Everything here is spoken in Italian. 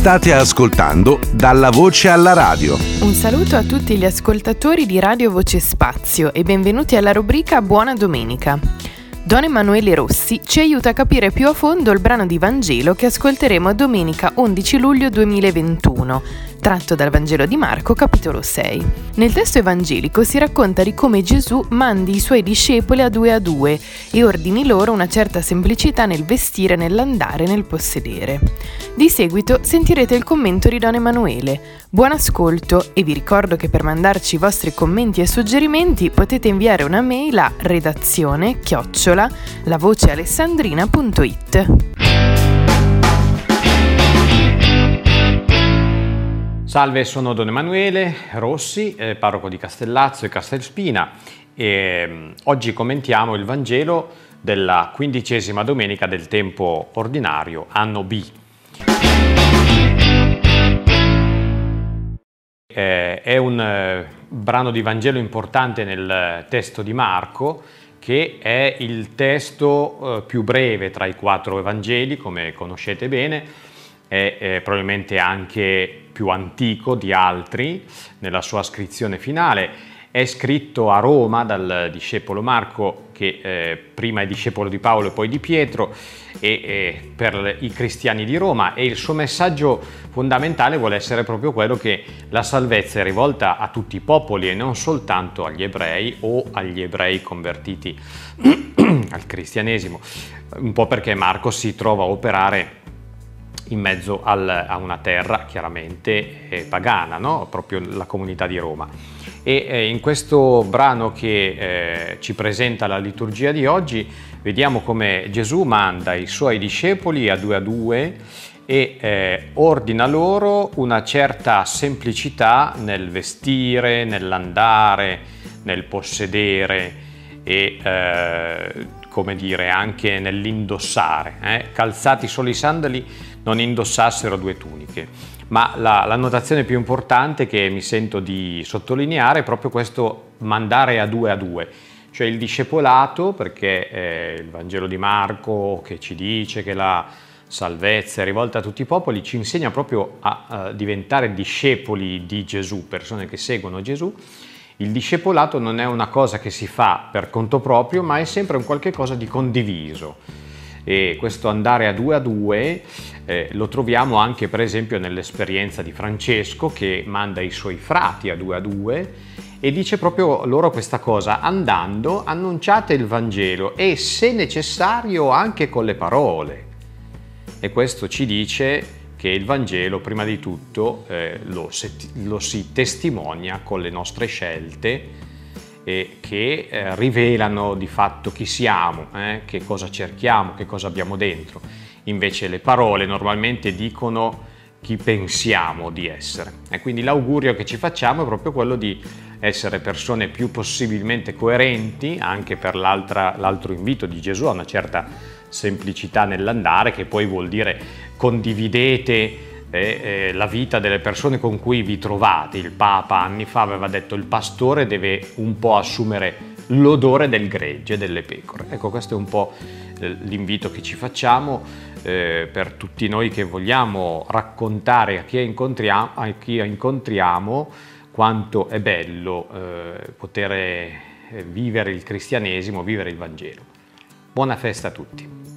State ascoltando Dalla Voce alla Radio. Un saluto a tutti gli ascoltatori di Radio Voce Spazio e benvenuti alla rubrica Buona Domenica. Don Emanuele Rossi ci aiuta a capire più a fondo il brano di Vangelo che ascolteremo domenica 11 luglio 2021 tratto dal Vangelo di Marco, capitolo 6. Nel testo evangelico si racconta di come Gesù mandi i suoi discepoli a due a due e ordini loro una certa semplicità nel vestire, nell'andare, nel possedere. Di seguito sentirete il commento di Don Emanuele. Buon ascolto e vi ricordo che per mandarci i vostri commenti e suggerimenti potete inviare una mail a redazione chiocciola lavocealessandrina.it. Salve, sono Don Emanuele Rossi, eh, parroco di Castellazzo e Castelspina e um, oggi commentiamo il Vangelo della quindicesima domenica del tempo ordinario, anno B. Eh, è un eh, brano di Vangelo importante nel testo di Marco che è il testo eh, più breve tra i quattro Evangeli, come conoscete bene, è eh, probabilmente anche più antico di altri nella sua scrizione finale. È scritto a Roma dal discepolo Marco, che eh, prima è discepolo di Paolo e poi di Pietro, e, e per i cristiani di Roma e il suo messaggio fondamentale vuole essere proprio quello che la salvezza è rivolta a tutti i popoli e non soltanto agli ebrei o agli ebrei convertiti al cristianesimo, un po' perché Marco si trova a operare in mezzo al, a una terra chiaramente eh, pagana, no? proprio la comunità di Roma. E eh, in questo brano che eh, ci presenta la liturgia di oggi vediamo come Gesù manda i suoi discepoli a due a due e eh, ordina loro una certa semplicità nel vestire, nell'andare, nel possedere e eh, come dire anche nell'indossare. Eh? Calzati solo i sandali non indossassero due tuniche. Ma la, la, notazione più importante che mi sento di sottolineare è proprio questo mandare a due a due, cioè il discepolato, perché eh, il Vangelo di Marco che ci dice che la salvezza è rivolta a tutti i popoli, ci insegna proprio a, a diventare discepoli di Gesù, persone che seguono Gesù. Il discepolato non è una cosa che si fa per conto proprio, ma è sempre un qualche cosa di condiviso e questo andare a due a due eh, lo troviamo anche per esempio nell'esperienza di Francesco che manda i suoi frati a due a due e dice proprio loro questa cosa, andando annunciate il Vangelo e se necessario anche con le parole. E questo ci dice che il Vangelo prima di tutto eh, lo, lo si testimonia con le nostre scelte, eh, che eh, rivelano di fatto chi siamo, eh, che cosa cerchiamo, che cosa abbiamo dentro. Invece le parole normalmente dicono chi pensiamo di essere. E quindi l'augurio che ci facciamo è proprio quello di essere persone più possibilmente coerenti, anche per l'altro invito di Gesù a una certa semplicità nell'andare, che poi vuol dire condividete eh, eh, la vita delle persone con cui vi trovate. Il Papa anni fa aveva detto il pastore deve un po' assumere l'odore del gregge, delle pecore. Ecco, questo è un po' eh, l'invito che ci facciamo eh, per tutti noi che vogliamo raccontare a chi incontriamo, a chi incontriamo quanto è bello eh, poter eh, vivere il cristianesimo, vivere il Vangelo. Buona festa a tutti.